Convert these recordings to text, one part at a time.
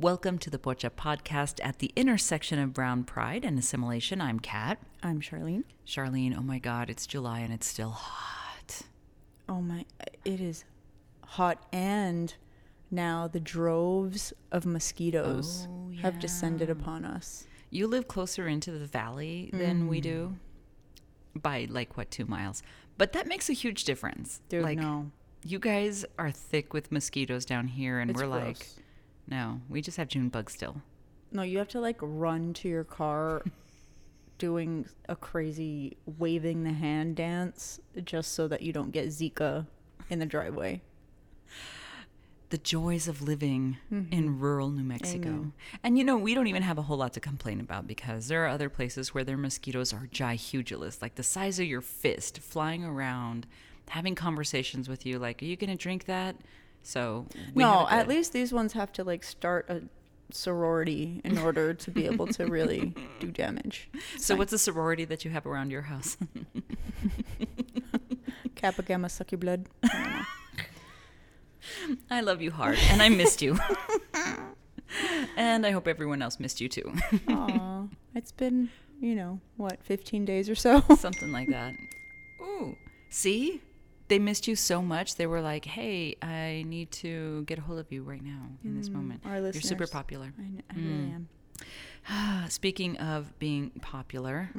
Welcome to the Pocha podcast at the intersection of brown pride and assimilation. I'm Kat. I'm Charlene. Charlene, oh my God, it's July and it's still hot. Oh my, it is hot and now the droves of mosquitoes Oh, have descended upon us. You live closer into the valley than we do mm. by like what, two miles? But that makes a huge difference. Dude, like, no. you guys are thick with mosquitoes down here, and It's we're like, gross. No, we just have June bug still. No, you have to like run to your car doing a crazy waving the hand dance just so that you don't get Zika in the driveway. the joys of living in mm-hmm. rural New Mexico. And you know, we don't even have a whole lot to complain about because there are other places where their mosquitoes are gihugulous, like the size of your fist, flying around, having conversations with you like, "Are you going to drink that?" So, we no, at least these ones have to like start a sorority in order to be able to really do damage. So, what's the sorority that you have around your house? Kappa Gamma suck your blood. I love you hard, and I missed you. and I hope everyone else missed you too. Aw, it's been, you know, what, 15 days or so? Something like that. Ooh. See? They missed you so much. They were like, hey, I need to get a hold of you right now in this moment. our You're super popular. I, I really am. Speaking of being popular,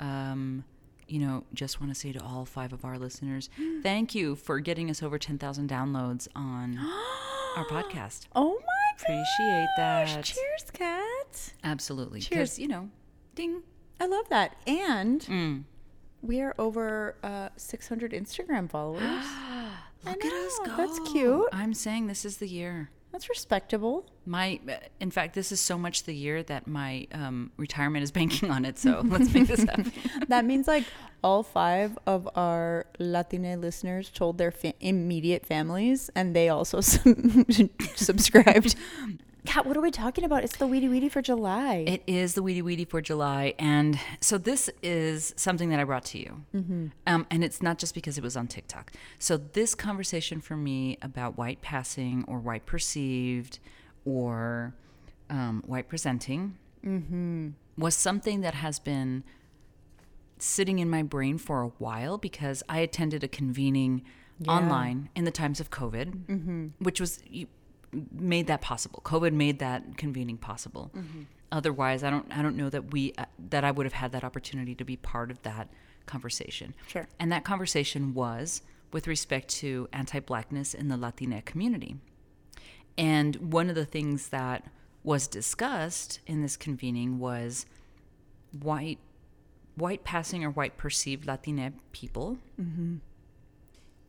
um, you know, just want to say to all five of our listeners, thank you for getting us over 10,000 downloads on our podcast. Oh my Appreciate gosh. that. Cheers, Kat. Absolutely. Cheers. You know, ding. I love that. And Mm. We are over uh, 600 Instagram followers. Look at us go. that's cute. I'm saying this is the year. That's respectable. My, in fact, this is so much the year that my um, retirement is banking on it. So let's make this happen. that means like all five of our Latina listeners told their fa- immediate families, and they also sub- subscribed. Kat, what are we talking about? It's the Weedy Weedy for July. It is the Weedy Weedy for July. And so this is something that I brought to you. Um, and it's not just because it was on TikTok. So this conversation for me about white passing or white perceived or um, white presenting was something that has been sitting in my brain for a while because I attended a convening online in the times of COVID, which was you, made that possible. COVID made that convening possible. Mm-hmm. Otherwise, I don't I don't know that we uh, that I would have had that opportunity to be part of that conversation. Sure. And that conversation was with respect to anti-blackness in the Latina community. And one of the things that was discussed in this convening was white white passing or white perceived Latina people mm-hmm.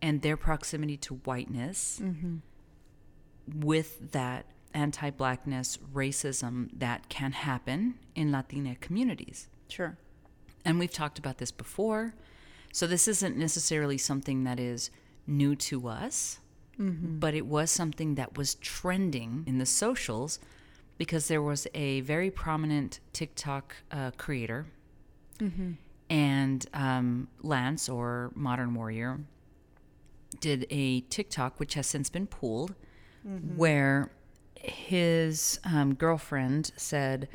and their proximity to whiteness mm-hmm. With that anti blackness racism that can happen in Latina communities. sure. And we've talked about this before. So this isn't necessarily something that is new to us, but it was something that was trending in the socials because there was a very prominent TikTok uh, creator, and um, Lance or Modern Warrior did a TikTok, which has since been pulled, where his um, girlfriend said,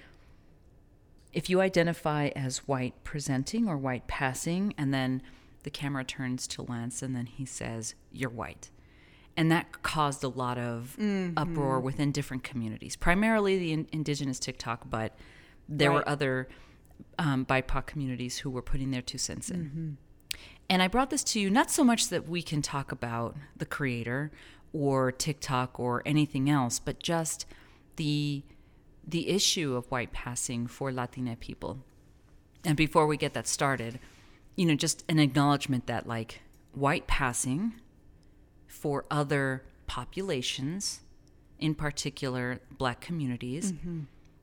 if you identify as white presenting or white passing, and then the camera turns to Lance and then he says, You're white. And that caused a lot of uproar within different communities, primarily the in- indigenous TikTok, but there were other um, BIPOC communities who were putting their two cents in. And I brought this to you not so much that we can talk about the creator or TikTok or anything else, but just the the issue of white passing for Latina people. And before we get that started, you know, just an acknowledgement that like white passing for other populations, in particular black communities, mm-hmm.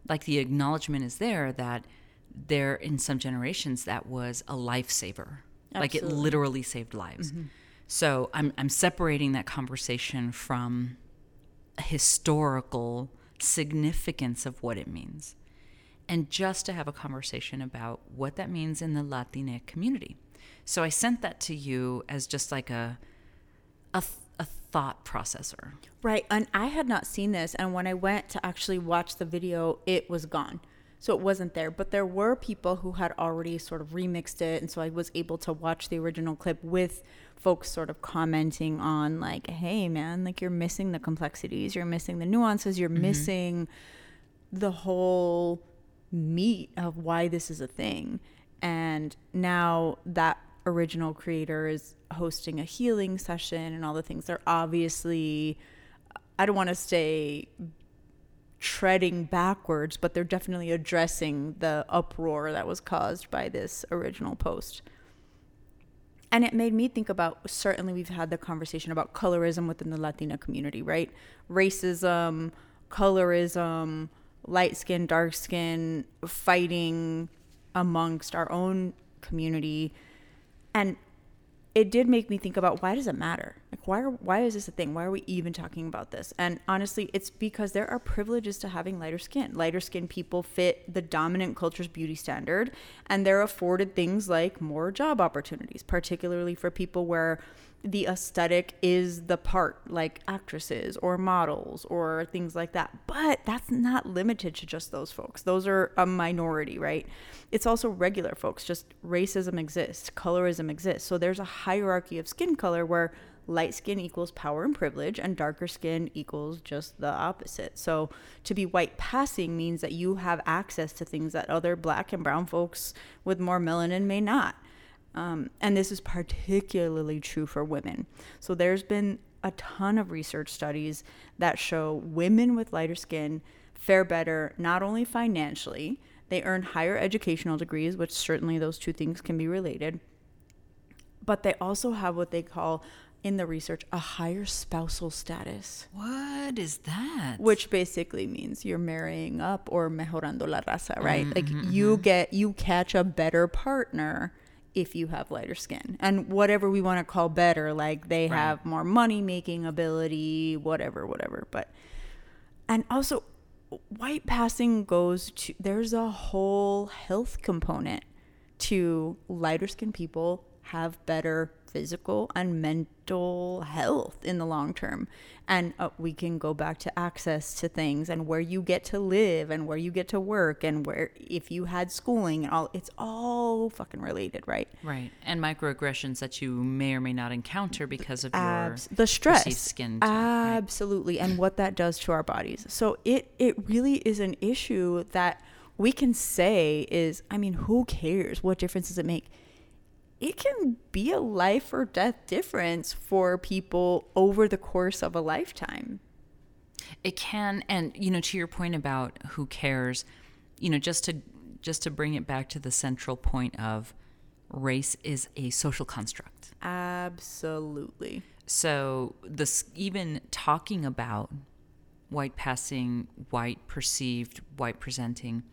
like the acknowledgement is there that there in some generations that was a lifesaver. Like it literally saved lives. Mm-hmm. So I'm I'm separating that conversation from historical significance of what it means. And just to have a conversation about what that means in the Latina community. So I sent that to you as just like a a, a thought processor. Right. And I had not seen this. And when I went to actually watch the video, it was gone. So it wasn't there. But there were people who had already sort of remixed it. And so I was able to watch the original clip with folks sort of commenting on, like, hey, man, like you're missing the complexities, you're missing the nuances, you're mm-hmm. missing the whole meat of why this is a thing. And now that original creator is hosting a healing session and all the things. They're obviously, I don't want to say treading backwards, but they're definitely addressing the uproar that was caused by this original post. And it made me think about certainly we've had the conversation about colorism within the Latina community, right? Racism, colorism, light skin, dark skin, fighting amongst our own community. And it did make me think about why does it matter? Like why are, why is this a thing? Why are we even talking about this? And honestly, it's because there are privileges to having lighter skin. Lighter skin people fit the dominant culture's beauty standard and they're afforded things like more job opportunities, particularly for people where the aesthetic is the part like actresses or models or things like that. But that's not limited to just those folks. Those are a minority right? It's also regular folks. Just racism exists colorism exists. So there's a hierarchy of skin color where light skin equals power and privilege and darker skin equals just the opposite. So to be white passing means that you have access to things that other black and brown folks with more melanin may not um, and this is particularly true for women. So there's been a ton of research studies that show women with lighter skin fare better not only financially, they earn higher educational degrees, which certainly those two things can be related, but they also have what they call in the research a higher spousal status. What is that? Which basically means you're marrying up or mejorando la raza, right? Mm-hmm, like you mm-hmm. get you catch a better partner if you have lighter skin and whatever we want to call better like they right. have more money making ability whatever whatever but and also white passing goes to there's a whole health component to lighter skin people have better physical and mental health in the long term. And uh, we can go back to access to things and where you get to live and where you get to work and where if you had schooling and all it's all fucking related, right? Right. And microaggressions that you may or may not encounter because of Abs- your the stress skin tone, Absolutely. Right? And what that does to our bodies. So it it really is an issue that we can say is I mean, who cares? What difference does it make? It can be a life or death difference for people over the course of a lifetime. It can and you know to your point about who cares, you know just to just to bring it back to the central point of race is a social construct. Absolutely. So this even talking about white passing, white perceived, white presenting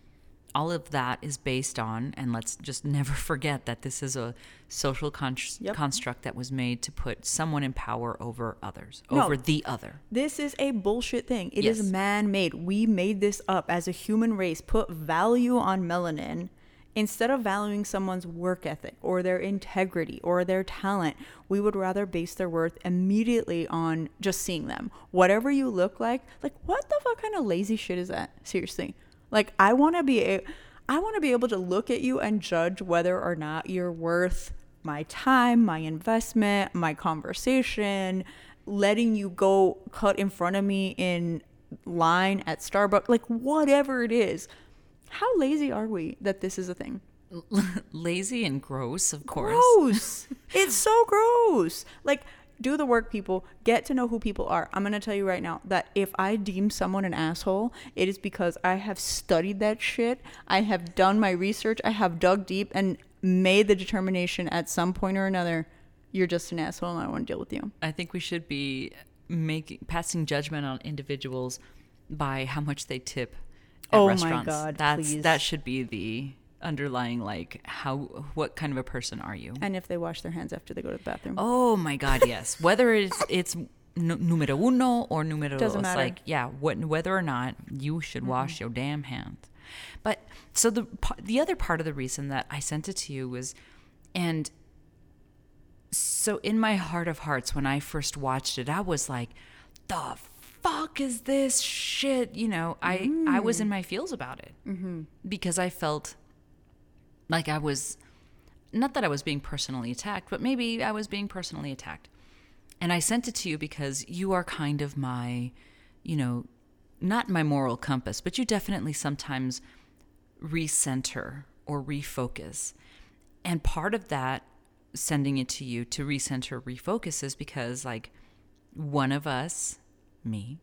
all of that is based on, and let's just never forget that this is a social con- yep. construct that was made to put someone in power over others, no, over the other. This is a bullshit thing. It yes. is man made. We made this up as a human race, put value on melanin. Instead of valuing someone's work ethic or their integrity or their talent, we would rather base their worth immediately on just seeing them. Whatever you look like, like what the fuck kind of lazy shit is that? Seriously. Like I want to be a, I want to be able to look at you and judge whether or not you're worth my time, my investment, my conversation, letting you go cut in front of me in line at Starbucks, like whatever it is. How lazy are we that this is a thing? lazy and gross, of course. Gross. it's so gross. Like do the work, people. Get to know who people are. I'm going to tell you right now that if I deem someone an asshole, it is because I have studied that shit. I have done my research. I have dug deep and made the determination at some point or another you're just an asshole and I don't want to deal with you. I think we should be making passing judgment on individuals by how much they tip at oh restaurants. oh restaurants. my god, That's, please. That should be the underlying like how what kind of a person are you? And if they wash their hands after they go to the bathroom. Oh my god yes. Whether it's it's numero uno or numero Doesn't dos matter. like yeah what, whether or not you should mm-hmm. wash your damn hands. But so the the other part of the reason that i sent it to you was and so in my heart of hearts, when I first watched it, I was like, the fuck is this shit? You know, I, I was in my feels about it. Because I felt like I was, not that I was being personally attacked, but maybe I was being personally attacked. And I sent it to you because you are kind of my, you know, not my moral compass, but you definitely sometimes recenter or refocus. And part of that sending it to you to recenter, refocus is because, like, one of us, me,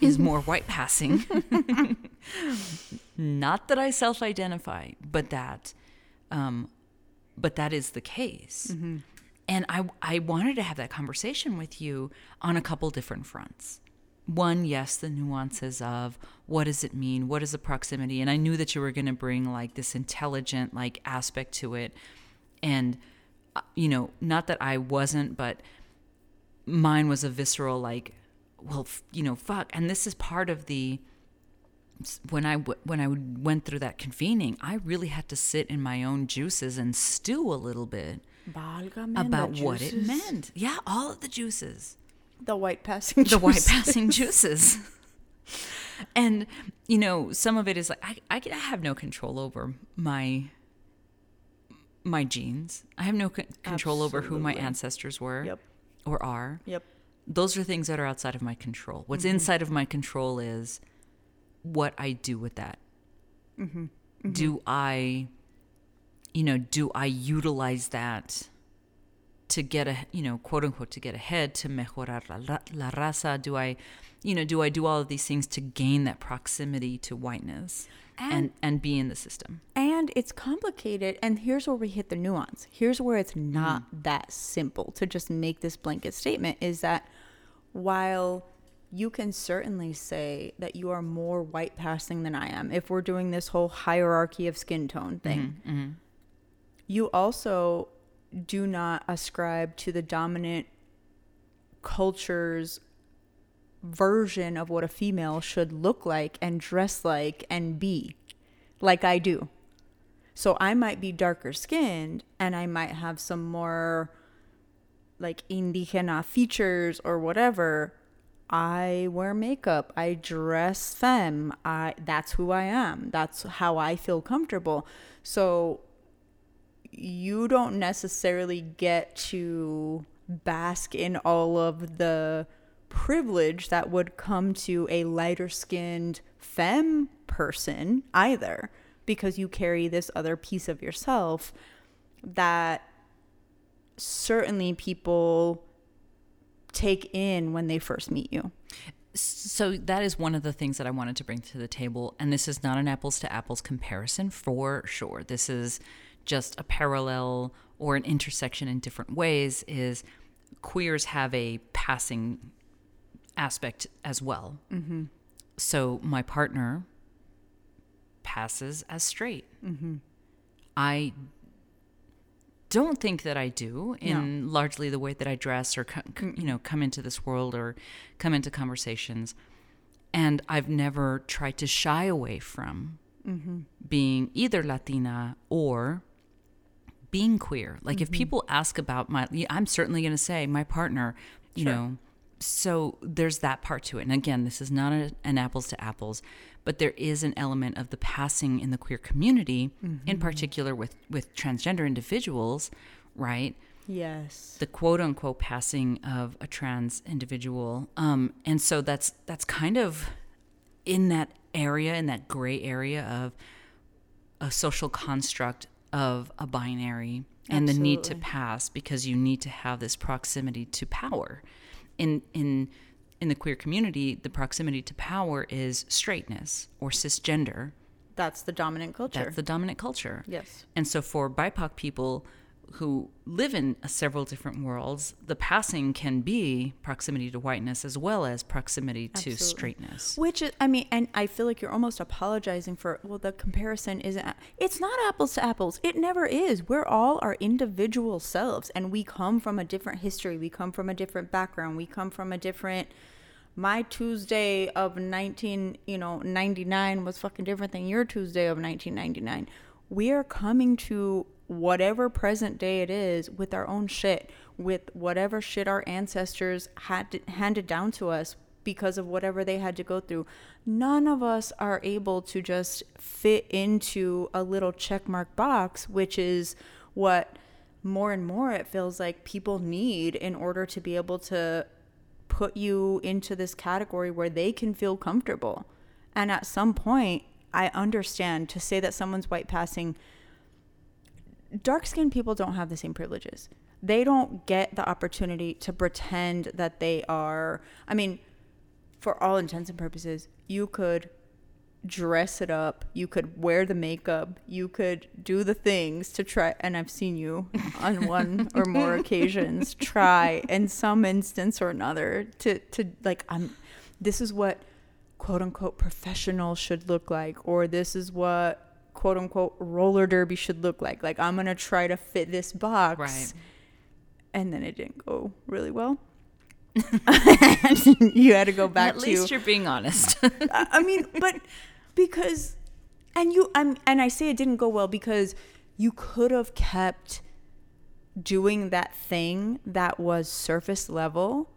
is more white passing. Not that I self identify, but that, um, but that is the case. And I, I wanted to have that conversation with you on a couple different fronts. One, yes, the nuances of what does it mean? What is the proximity? And I knew that you were going to bring like this intelligent like aspect to it. And, uh, you know, not that I wasn't, but mine was a visceral like, well, f- you know, fuck. And this is part of the, when I w- when I went through that convening, I really had to sit in my own juices and stew a little bit about what it meant. Yeah, all of the juices, The white passing. the white juices. passing juices. and you know, some of it is like I, I I have no control over my my genes. I have no c- control over who my ancestors were Yep. or are. Yep. Those are things that are outside of my control. What's mm-hmm. inside of my control is what I do with that. Mm-hmm. Do mm-hmm. I, you know, do I utilize that to get a, you know, quote unquote, to get ahead, to mejorar la, la raza? Do I, you know, do I do all of these things to gain that proximity to whiteness and, And- and, be in the system? And it's complicated. And here's where we hit the nuance. Here's where it's not mm. that simple to just make this blanket statement is that while you can certainly say that you are more white passing than I am, if we're doing this whole hierarchy of skin tone mm-hmm, thing, mm-hmm. you also do not ascribe to the dominant culture's version of what a female should look like and dress like and be like I do. So I might be darker skinned and I might have some more like indigena features or whatever. I wear makeup. I dress femme. I that's who I am. That's how I feel comfortable. So you don't necessarily get to bask in all of the privilege that would come to a lighter skinned femme person either because you carry this other piece of yourself that certainly people take in when they first meet you. So that is one of the things that I wanted to bring to the table. And this is not an apples to apples comparison for sure. This is just a parallel or an intersection in different ways is queers have a passing aspect as well. Mm-hmm. So my partner passes as straight. Mm-hmm. I don't think that I do in largely the way that I dress or you know come into this world or come into conversations, and I've never tried to shy away from mm-hmm. being either Latina or being queer. Like if mm-hmm. people ask about my, I'm certainly going to say my partner. You Sure. know, so there's that part to it. And again, this is not a, an apples to apples, but there is an element of the passing in the queer community, in particular with with transgender individuals, right? Yes. the quote unquote passing of a trans individual. Um, and so that's that's kind of in that area, in that gray area of a social construct of a binary and the need to pass because you need to have this proximity to power. In in in the queer community, the proximity to power is straightness or cisgender. That's the dominant culture. That's the dominant culture. yes. And so for BIPOC people who live in several different worlds, the passing can be proximity to whiteness as well as proximity to straightness. Which is, I mean, and I feel like you're almost apologizing for, well, the comparison isn't, it's not apples to apples. It never is. We're all our individual selves and we come from a different history. We come from a different background. We come from a different, my Tuesday of 19, you know, 99 was fucking different than your Tuesday of 1999. we are coming to whatever present day it is with our own shit, with whatever shit our ancestors had to, handed down to us because of whatever they had to go through. None of us are able to just fit into a little checkmark box, which is what more and more it feels like people need in order to be able to put you into this category where they can feel comfortable. And at some point, I understand to say that someone's white passing dark skinned people don't have the same privileges. They don't get the opportunity to pretend that they are. I mean, for all intents and purposes, you could dress it up, you could wear the makeup, you could do the things to try. And I've seen you on one or more occasions try in some instance or another to, to like, I'm, this is what quote unquote professional should look like, or this is what quote unquote roller derby should look like. Like I'm gonna try to fit this box. Right. And then it didn't go really well. you had to go back At to least you're being honest. I mean, but because and you I'm and I say it didn't go well because you could have kept doing that thing that was surface level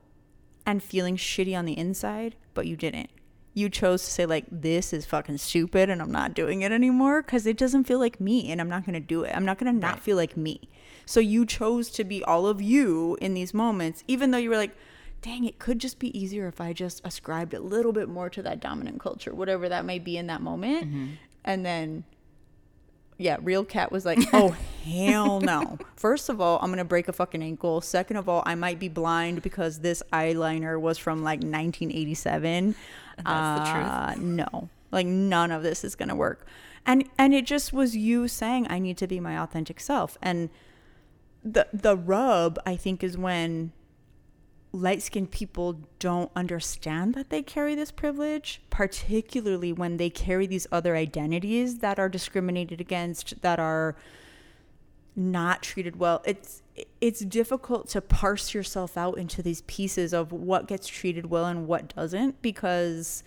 and feeling shitty on the inside, but you didn't. You chose to say like this is fucking stupid and I'm not doing it anymore cuz it doesn't feel like me and I'm not going to do it. I'm not going to not Right. feel like me. So you chose to be all of you in these moments even though you were like dang, it could just be easier if I just ascribed a little bit more to that dominant culture, whatever that may be in that moment. And then, yeah, real Kat was like, oh, hell no. First of all, I'm going to break a fucking ankle. Second of all, I might be blind because this eyeliner was from like 1987. That's the truth. Uh, no, like none of this is going to work. And, and it just was you saying, I need to be my authentic self. And the, the rub, I think, is when light skinned people don't understand that they carry this privilege, particularly when they carry these other identities that are discriminated against, that are not treated well. It's it's difficult to parse yourself out into these pieces of what gets treated well and what doesn't because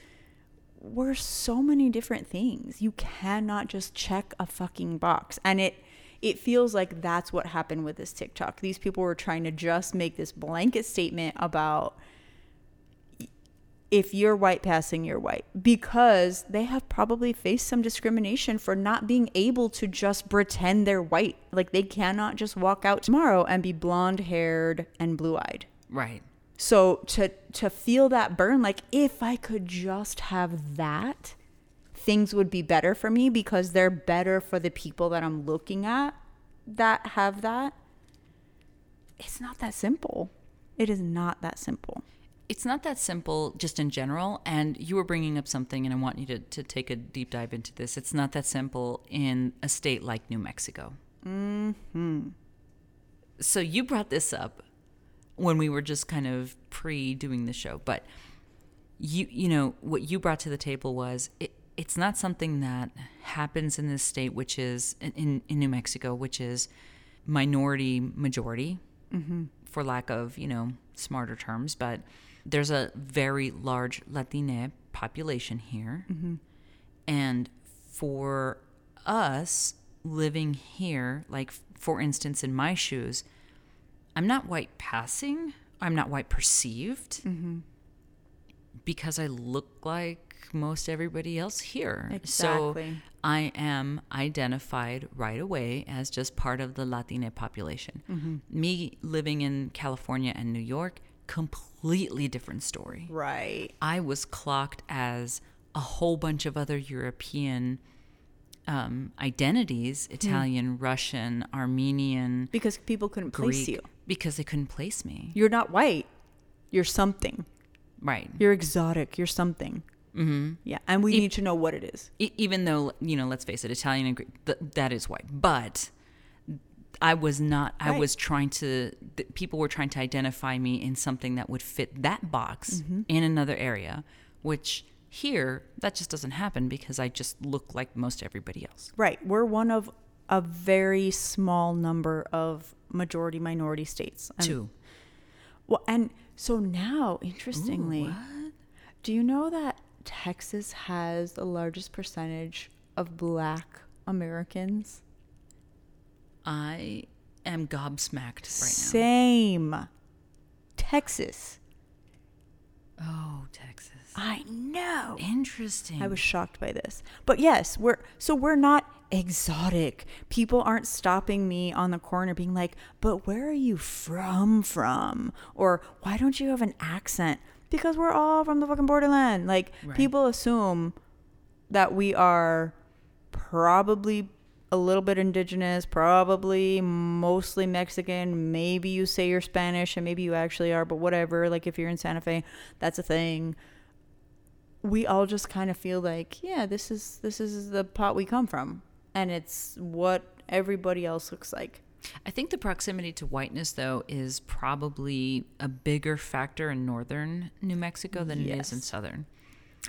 we're so many different things. You cannot just check a fucking box. And it it feels like that's what happened with this TikTok. These people were trying to just make this blanket statement about if you're white passing, you're white because they have probably faced some discrimination for not being able to just pretend they're white. Like they cannot just walk out tomorrow and be blonde haired and blue eyed. right. So to to feel that burn, like if I could just have that, things would be better for me because they're better for the people that I'm looking at that have that. It's not that simple. It is not that simple. It's not that simple just in general. And you were bringing up something, and I want you to, to take a deep dive into this. It's not that simple in a state like New Mexico. Mm-hmm. So you brought this up when we were just kind of pre doing the show, but you you know what you brought to the table was it, it's not something that happens in this state, which is in in New Mexico, which is minority majority, mm-hmm. for lack of you know smarter terms, but there's a very large Latina population here, mm-hmm. and for us living here, like for instance, in my shoes, I'm not white passing. I'm not white perceived mm-hmm. because I look like most everybody else here. So I am identified right away as just part of the Latina population. Me living in California and New York, completely different story. Right. I was clocked as a whole bunch of other European um, identities Italian, Russian, Armenian, Because people couldn't place you. because they couldn't place me. You're not white. You're something. Right. You're exotic. You're something. Mm-hmm. Yeah. And we need to know what it is. E- even though, you know, let's face it, Italian and Greek, th- that is white. But I was not, I Right. was trying to, th- people were trying to identify me in something that would fit that box Mm-hmm. in another area, which here, that just doesn't happen because I just look like most everybody else. Right. We're one of a very small number of majority minority states. And, Two. Well, and so now, interestingly, do you know that Texas has the largest percentage of black Americans I am gobsmacked right Same. Texas. Oh, Texas. I know. Interesting. I was shocked by this. But yes, we're so we're not exotic. People aren't stopping me on the corner being like, "But where are you from from?" or "Why don't you have an accent?" Because we're all from the fucking borderland. Like Right. people assume that we are probably a little bit indigenous, probably mostly Mexican. Maybe you say you're Spanish and maybe you actually are, but whatever. Like if you're in Santa Fe, that's a thing we all just kind of feel like, yeah, this is this is the pot we come from, and it's what everybody else looks like. I think the proximity to whiteness, though, is probably a bigger factor in northern New Mexico than it is in southern.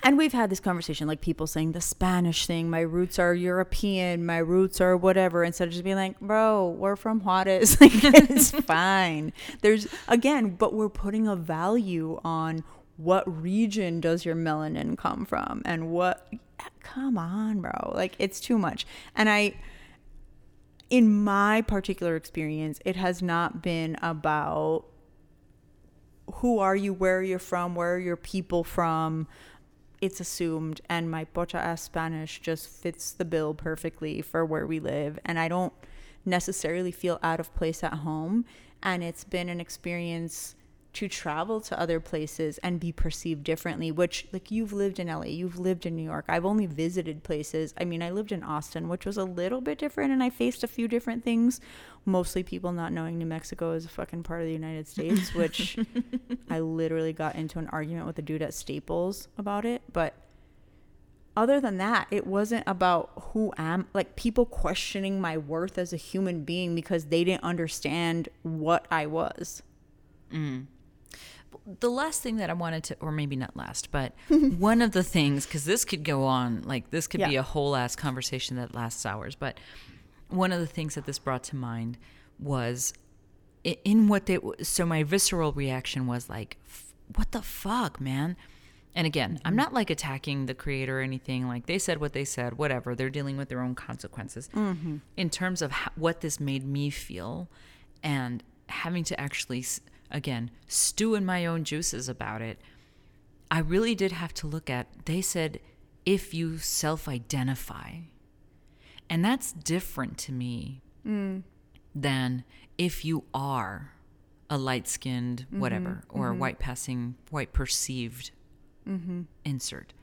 And we've had this conversation, like people saying the Spanish thing, my roots are European, my roots are whatever, instead of just being like, bro, we're from Juarez. like, it's fine. There's, again, but we're putting a value on what region does your melanin come from and what, come on, bro. Like, it's too much. And I, in my particular experience, it has not been about who are you, where you're you from, where are your people from. It's assumed, and my pocha ass Spanish just fits the bill perfectly for where we live. And I don't necessarily feel out of place at home. And it's been an experience to travel to other places and be perceived differently, which, like, you've lived in LA, you've lived in New York. I've only visited places. I mean, I lived in Austin, which was a little bit different, and I faced a few different things. Mostly people not knowing New Mexico is a fucking part of the United States, which I literally got into an argument with a dude at Staples about it. But other than that, it wasn't about who am like people questioning my worth as a human being because they didn't understand what I was. Mm. The last thing that I wanted to, or maybe not last, but one of the things, because this could go on, like this could be a whole ass conversation that lasts hours, but one of the things that this brought to mind was in what they, so my visceral reaction was like, "F- what the fuck, man? And again, I'm mm-hmm. not like attacking the creator or anything. Like they said what they said, whatever. They're dealing with their own consequences. Mm-hmm. In terms of what this made me feel and having to actually, again, stew in my own juices about it, I really did have to look at, they said, if you self identify. And that's different to me mm. than if you are a light skinned mm-hmm. whatever or a mm-hmm. white passing, white perceived mm-hmm. insert.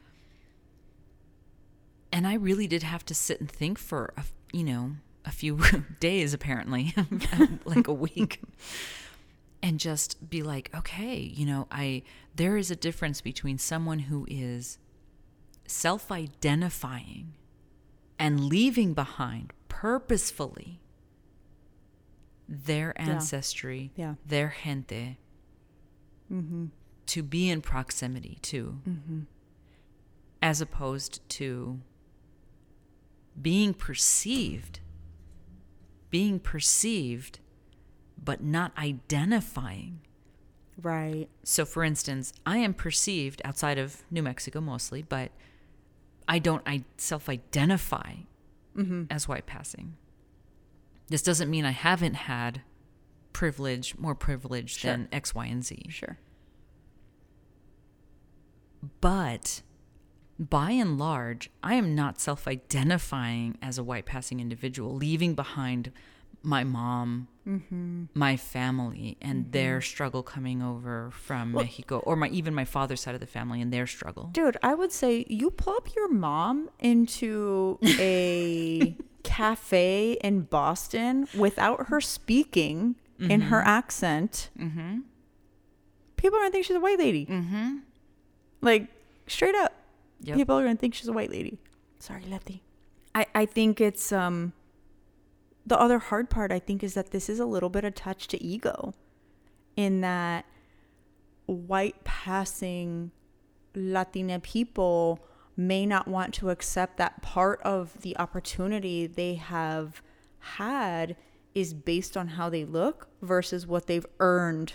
And I really did have to sit and think for, a, you know, a few days apparently, like a week. And just be like, okay, you know, I there is a difference between someone who is self-identifying and leaving behind purposefully their ancestry, Yeah. their gente, mm-hmm. to be in proximity to, mm-hmm. as opposed to being perceived, being perceived, but not identifying. Right. So, for instance, I am perceived outside of New Mexico mostly, but I don't I self-identify mm-hmm. as white passing. This doesn't mean I haven't had privilege, more privilege Sure. than X, Y, and Z. Sure. But by and large, I am not self identifying as a white passing individual, leaving behind my mom, my family, and their struggle coming over from Mexico, or my even my father's side of the family and their struggle. Dude, I would say you plop your mom into a cafe in Boston without her speaking in her accent. Mm-hmm. People are gonna think she's a white lady. Mm-hmm. Like straight up, Yep. people are gonna think she's a white lady. Sorry, Lefty. I I think it's um. The other hard part, I think, is that this is a little bit attached to ego, in that white passing Latina people may not want to accept that part of the opportunity they have had is based on how they look versus what they've earned.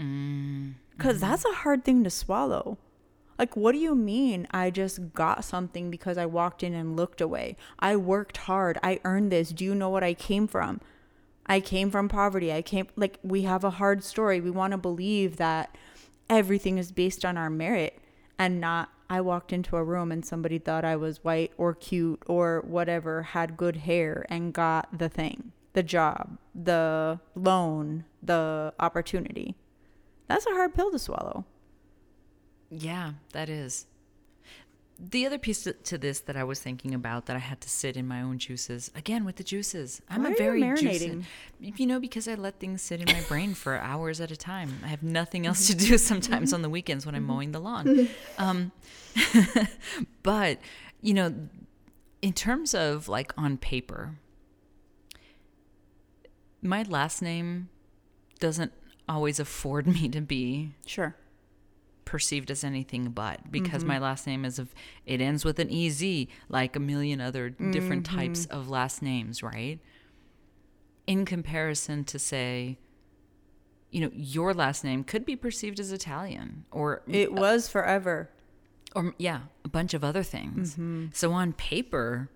Mm. Because mm-hmm. that's a hard thing to swallow. Like, what do you mean I just got something because I walked in and looked away? I worked hard. I earned this. Do you know what I came from? I came from poverty. I came like we have a hard story. We want to believe that everything is based on our merit and not I walked into a room and somebody thought I was white or cute or whatever, had good hair and got the thing, the job, the loan, the opportunity. That's a hard pill to swallow. Yeah, that is. The other piece to, this that I was thinking about that I had to sit in my own juices again with the juices. I'm Why a are you very juicy, marinating? you know, because I let things sit in my brain for hours at a time. I have nothing else to mm-hmm. do sometimes mm-hmm. on the weekends when I'm mm-hmm. mowing the lawn. Um, but you know, in terms of like on paper, my last name doesn't always afford me to be Sure. Perceived as anything but because my mm-hmm. last name is of it ends with an ez like a million other different mm-hmm. types of last names right in comparison to say you know your last name could be perceived as italian or It uh, was forever. or yeah a bunch of other things mm-hmm. so on paper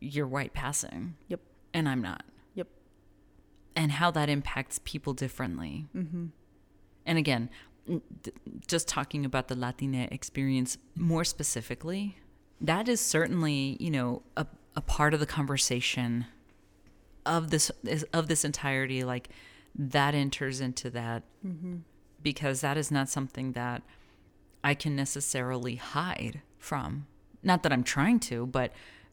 you're white passing Yep. and i'm not Yep. and how that impacts people differently. Mm-hmm. And again, just talking about the Latina experience more specifically, that is certainly you know a, a part of the conversation of this of this entirety. Like that enters into that mm-hmm. because that is not something that I can necessarily hide from. Not that I'm trying to, but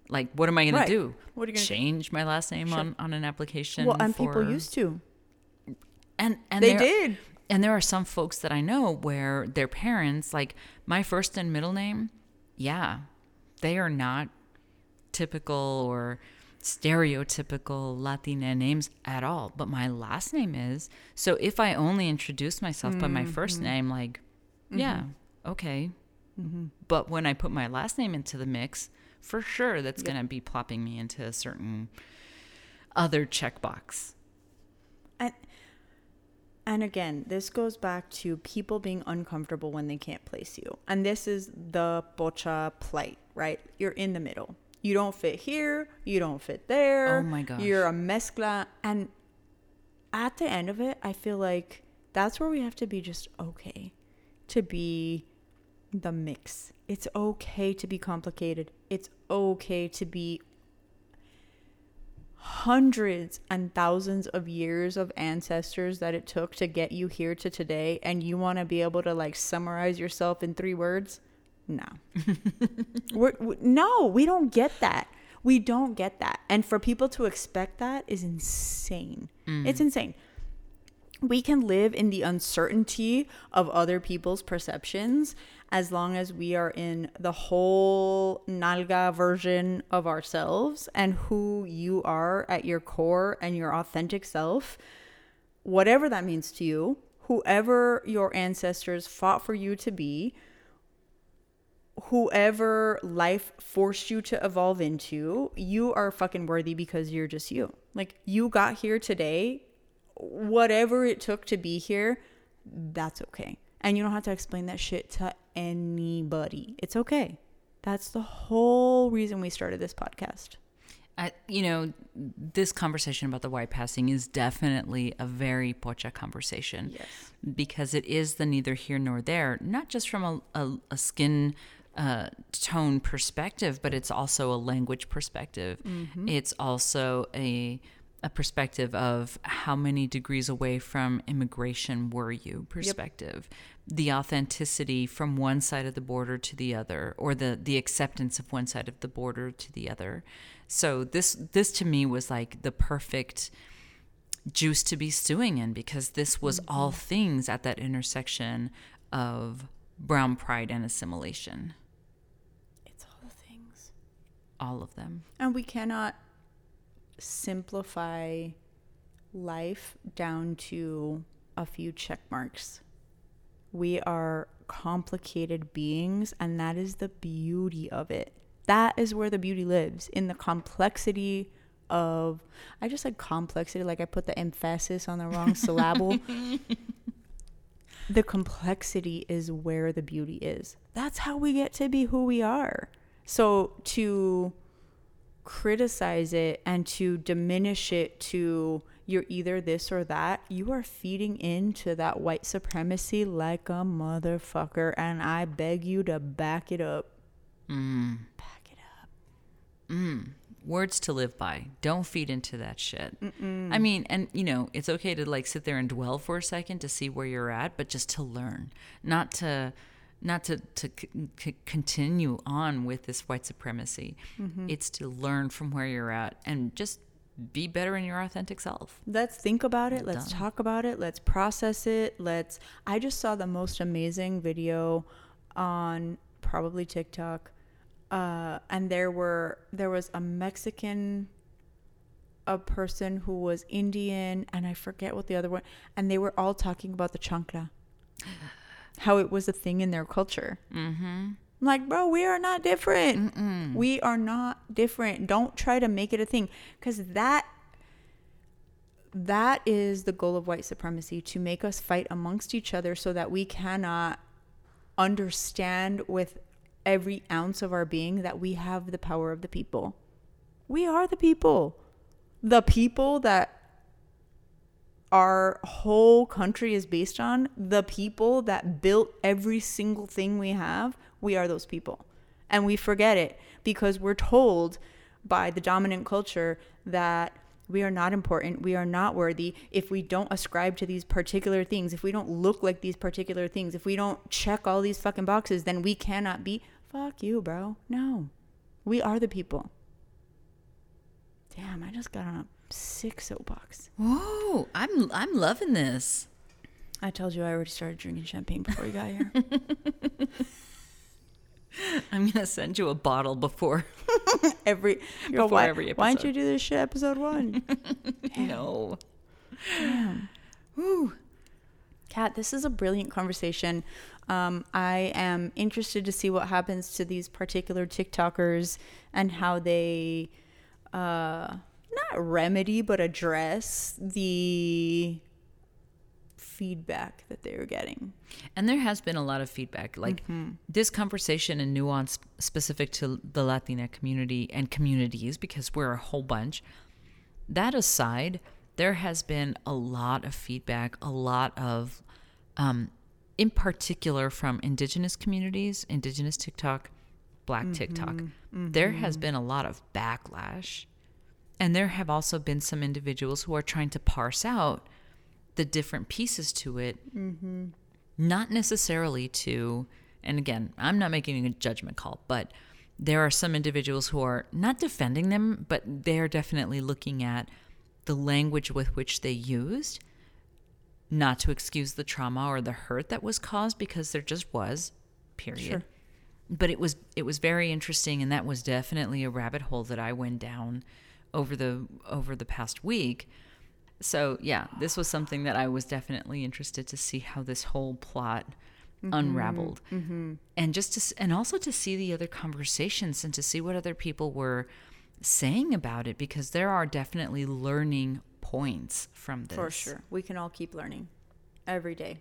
like, what am I going Right. to do? What are you gonna do? change my last name Sure. on, on an application? Well, and people used to. and and They did. And there are some folks that I know where their parents, like my first and middle name, yeah, they are not typical or stereotypical Latina names at all. But my last name is. So if I only introduce myself by my first mm-hmm. name, like, mm-hmm. yeah, okay. Mm-hmm. But when I put my last name into the mix, for sure that's going to be plopping me into a certain other checkbox. And and again, this goes back to people being uncomfortable when they can't place you. And this is the pocha plight, right? You're in the middle. You don't fit here, you don't fit there. Oh my gosh. You're a mezcla and at the end of it, I feel like that's where we have to be just okay to be the mix. It's okay to be complicated. It's okay to be hundreds and thousands of years of ancestors that it took to get you here to today and you want to be able to like summarize yourself in three words? No. We're, we, no we don't get that. We don't get that. And for people to expect that is insane. Mm. It's insane. We can live in the uncertainty of other people's perceptions as long as we are in the whole nalga version of ourselves and who you are at your core and your authentic self whatever that means to you whoever your ancestors fought for you to be whoever life forced you to evolve into, you are fucking worthy because you're just you. Like you got here today, whatever it took to be here, that's okay. And you don't have to explain that shit to anybody. It's okay. That's the whole reason we started this podcast. I, you know, this conversation about the white passing is definitely a very pocha conversation. Yes. Because it is the neither here nor there, not just from a, a, a skin uh, tone perspective, but it's also a language perspective. It's also a a perspective of how many degrees away from immigration were you perspective? The authenticity from one side of the border to the other or the the acceptance of one side of the border to the other. So this this to me was like the perfect juice to be stewing in because this was mm-hmm. all things at that intersection of brown pride and assimilation. It's all the things. all of them. And we cannot simplify life down to a few check marks. We are complicated beings, and that is the beauty of it. That is where the beauty lives in the complexity of. I just said complexity, like I put the emphasis on the wrong syllable. the complexity is where the beauty is. That's how we get to be who we are. So to criticize it and to diminish it to you're either this or that, you are feeding into that white supremacy like a motherfucker. And I beg you to back it up. Mm. Back it up. Mm. Words to live by. Don't feed into that shit. I mean, and you know, it's okay to like sit there and dwell for a second to see where you're at, but just to learn, not to, not to to c- continue on with this white supremacy. It's to learn from where you're at and just be better in your authentic self. Let's think about it. Let's Done. talk about it. Let's process it. Let's. I just saw the most amazing video on probably TikTok, uh, and there were there was a Mexican, a person who was Indian, and I forget what the other one, and they were all talking about the chancla, how it was a thing in their culture. Mm-hmm. I'm like, bro, we are not different. We are not different. Don't try to make it a thing because that that is the goal of white supremacy to make us fight amongst each other so that we cannot understand with every ounce of our being that we have the power of the people. We are the people. The people that our whole country is based on, the people that built every single thing we have, we are those people. And we forget it because we're told by the dominant culture that we are not important, we are not worthy if we don't ascribe to these particular things, if we don't look like these particular things, if we don't check all these fucking boxes, then we cannot be. Fuck you, bro. No. We are the people. Damn, I just got on a sick soapbox. Whoa, I'm I'm loving this. I told you I already started drinking champagne before you got here. I'm gonna send you a bottle before. every Before Bro, why, every why don't you do this shit episode one? no. Damn. Woo. Kat, this is a brilliant conversation. Um, I am interested to see what happens to these particular TikTokers and how they uh, not remedy but address the feedback that they were getting. And there has been a lot of feedback. Like mm-hmm. this conversation and nuance specific to the Latina community and communities, because we're a whole bunch. That aside, there has been a lot of feedback, a lot of, um, in particular, from indigenous communities, indigenous TikTok, black TikTok. Mm-hmm. There mm-hmm. has been a lot of backlash. And there have also been some individuals who are trying to parse out the different pieces to it. Mm-hmm. Not necessarily to and again i'm not making a judgment call but there are some individuals who are not defending them but they're definitely looking at the language with which they used not to excuse the trauma or the hurt that was caused because there just was period. Sure. but it was it was very interesting and that was definitely a rabbit hole that i went down over the over the past week. So yeah this was something that i was definitely interested to see how this whole plot mm-hmm. unraveled. Mm-hmm. And just to and also to see the other conversations and to see what other people were saying about it because there are definitely learning points from this. For sure. We can all keep learning every day.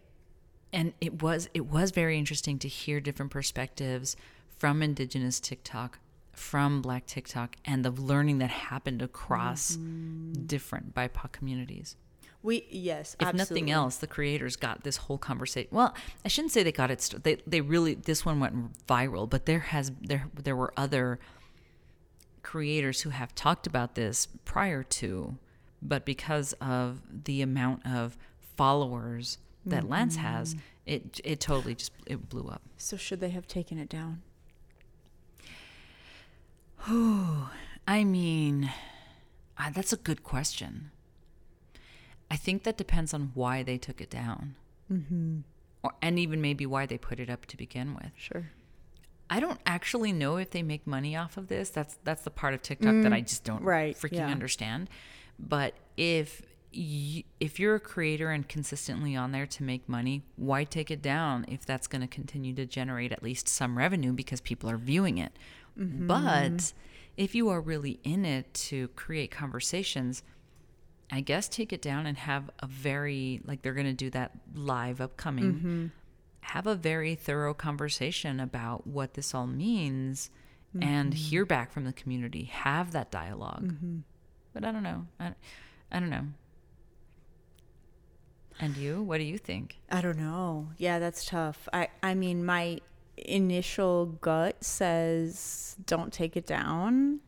and it was it was very interesting to hear different perspectives from indigenous TikTok, from Black TikTok, and the learning that happened across mm-hmm. different BIPOC communities. We yes, If nothing else, the creators got this whole conversation. Well, I shouldn't say they got it. St- they they really this one went viral, but there has there there were other creators who have talked about this prior to, but because of the amount of followers that Lance has, mm-hmm. it it totally just it blew up. So should they have taken it down? I mean, uh, that's a good question. I think that depends on why they took it down, mm-hmm. or and even maybe why they put it up to begin with. Sure. I don't actually know if they make money off of this. That's that's the part of TikTok that I just don't right, freaking yeah. understand. But if y- if you're a creator and consistently on there to make money, why take it down if that's going to continue to generate at least some revenue because people are viewing it? Mm-hmm. But if you are really in it to create conversations, I guess take it down and have a very like they're going to do that live upcoming. Mm-hmm. Have a very thorough conversation about what this all means and hear back from the community, have that dialog But I don't know. I, I don't know. And you? What do you think? I don't know. Yeah, that's tough. I I mean, my initial gut says don't take it down.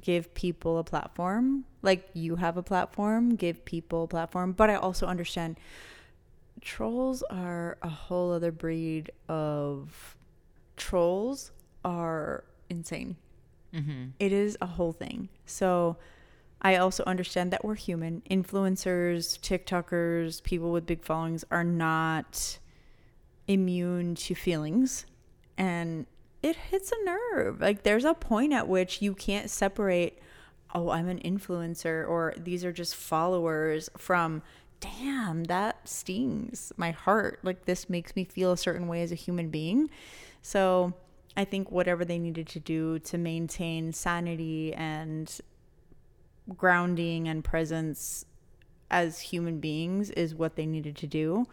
Give people a platform. Like you have a platform, give people a platform. But I also understand trolls are a whole other breed of trolls are insane. Mm-hmm. It is a whole thing. So I also understand that we're human. Influencers, TikTokers, people with big followings are not immune to feelings. And it hits a nerve. Like there's a point at which you can't separate, oh, I'm an influencer or these are just followers from damn, that stings my heart. Like this makes me feel a certain way as a human being. So I think whatever they needed to do to maintain sanity and grounding and presence as human beings is what they needed to do.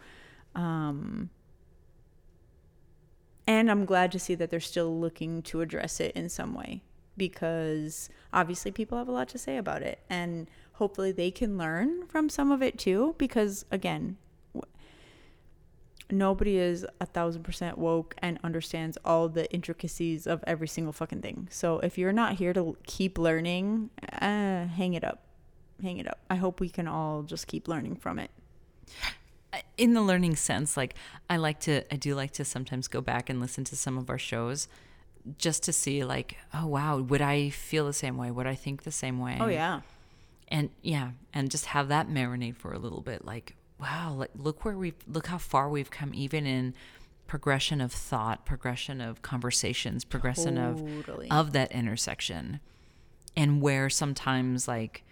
Um, and I'm glad to see that they're still looking to address it in some way because obviously people have a lot to say about it. And hopefully they can learn from some of it too. Because again, nobody is a thousand percent woke and understands all the intricacies of every single fucking thing. So if you're not here to keep learning, uh, hang it up. Hang it up. I hope we can all just keep learning from it. In the learning sense, like I like to, I do like to sometimes go back and listen to some of our shows just to see, like, oh, wow, would I feel the same way? Would I think the same way? Oh, yeah. and yeah and just have that marinate for a little bit like wow like look where we've look how far we've come even in progression of thought progression of conversations progression Totally. of of that intersection and where sometimes like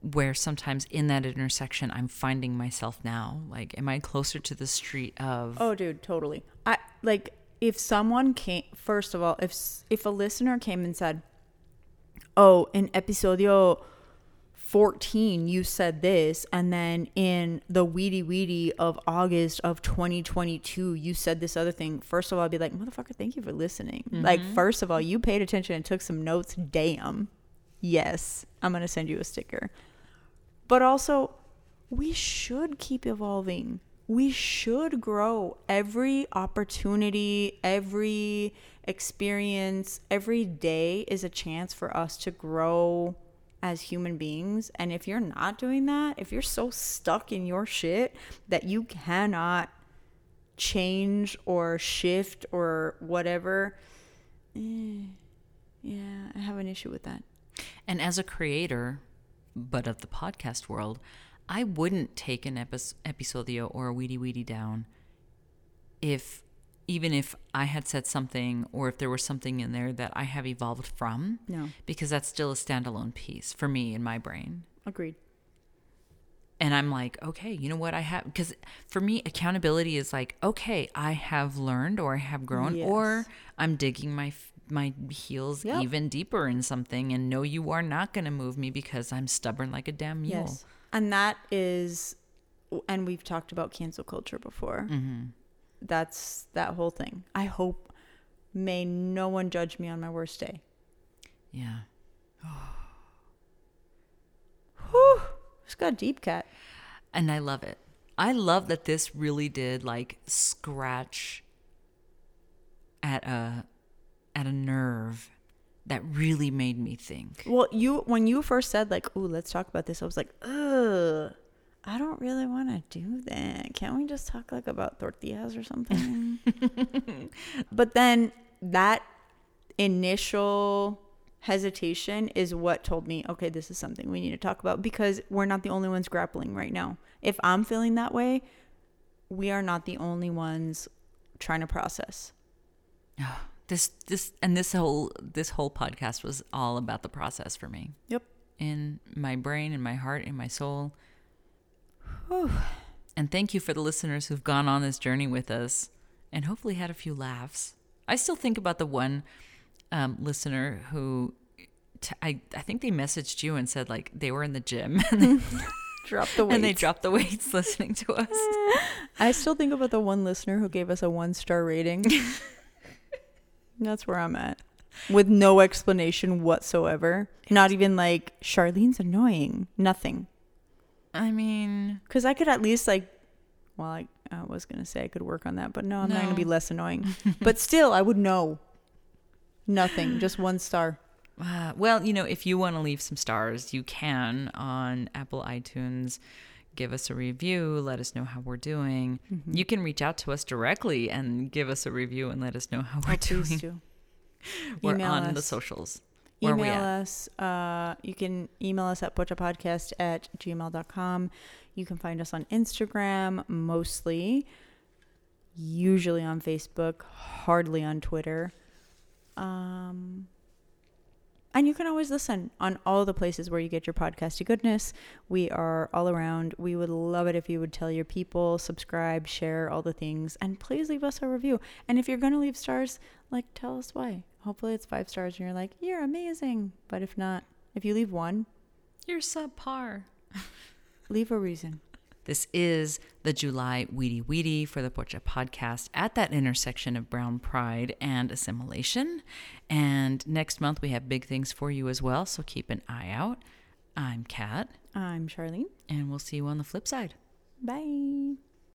where sometimes in that intersection i'm finding myself now like am i closer to the street of Oh, dude, totally. I like if someone came. First of all, if if a listener came and said, "Oh, in episodio 14 you said this and then in the weedy weedy of august of 2022 you said this other thing first of all i'd be like motherfucker thank you for listening like mm-hmm. first of all you paid attention and took some notes damn yes i'm gonna send you a sticker. But also we should keep evolving. We should grow every opportunity every experience every day is a chance for us to grow as human beings. And if you're not doing that if you're so stuck in your shit that you cannot change or shift or whatever eh, yeah i have an issue with that And as a creator, but of the podcast world, I wouldn't take an epi- episodio or a weedy weedy down if even if I had said something or if there was something in there that I have evolved from. No. Because that's still a standalone piece for me in my brain. agreed And I'm like, okay, you know what? I have, because for me, accountability is like, okay, I have learned or I have grown or I'm digging my my heels Yep. even deeper in something and no you are not going to move me because I'm stubborn like a damn mule. Yes. And that is, and we've talked about cancel culture before. Mm-hmm. That's that whole thing. I hope, may no one judge me on my worst day. Yeah. Whew. Just got deep, Kat. And I love it. I love that this really did like scratch at a at a nerve that really made me think. Well, you when you first said like, "Ooh, let's talk about this," I was like, "Ugh, I don't really want to do that. Can't we just talk like about tortillas or something?" but then that initial hesitation is what told me, "Okay, this is something we need to talk about because we're not the only ones grappling right now. If I'm feeling that way, we are not the only ones trying to process." Oh. This this and this whole this whole podcast was all about the process for me. Yep. In my brain, in my heart, in my soul. Whew. And thank you for the listeners who've gone on this journey with us and hopefully had a few laughs. I still think about the one um, listener who t- I, I think they messaged you and said like they were in the gym and they, Drop the weights. and they dropped the weights listening to us. I still think about the one listener who gave us a one star rating. That's where I'm at. with no explanation whatsoever. Not even like Charlene's annoying. Nothing. I mean, Because I could at least like, well, I, I was gonna say I could work on that, but no, I'm not gonna be less annoying. but still, I would know. Nothing, just one star. uh, well, you know, if you want to leave some stars, you can on Apple iTunes. Give us a review. Let us know how we're doing. Mm-hmm. You can reach out to us directly and give us a review and let us know how we're Oh, doing. do. We're Email on the socials. Where email us. Uh, you can email us at podcast at gmail.com. You can find us on Instagram mostly, usually on Facebook, hardly on Twitter. Um, and you can always listen on all the places where you get your podcasty goodness. We are all around. We would love it if you would tell your people, subscribe, share all the things, and please leave us a review. And if you're going to leave stars, like tell us why. Hopefully it's five stars and you're like, you're amazing. But if not, if you leave one, You're subpar. leave a reason. This is the July Weedy Weedy for the Pocha podcast at that intersection of brown pride and assimilation. And next month we have big things for you as well, so keep an eye out. I'm Kat, I'm Charlene. and we'll see you on the flip side. Bye.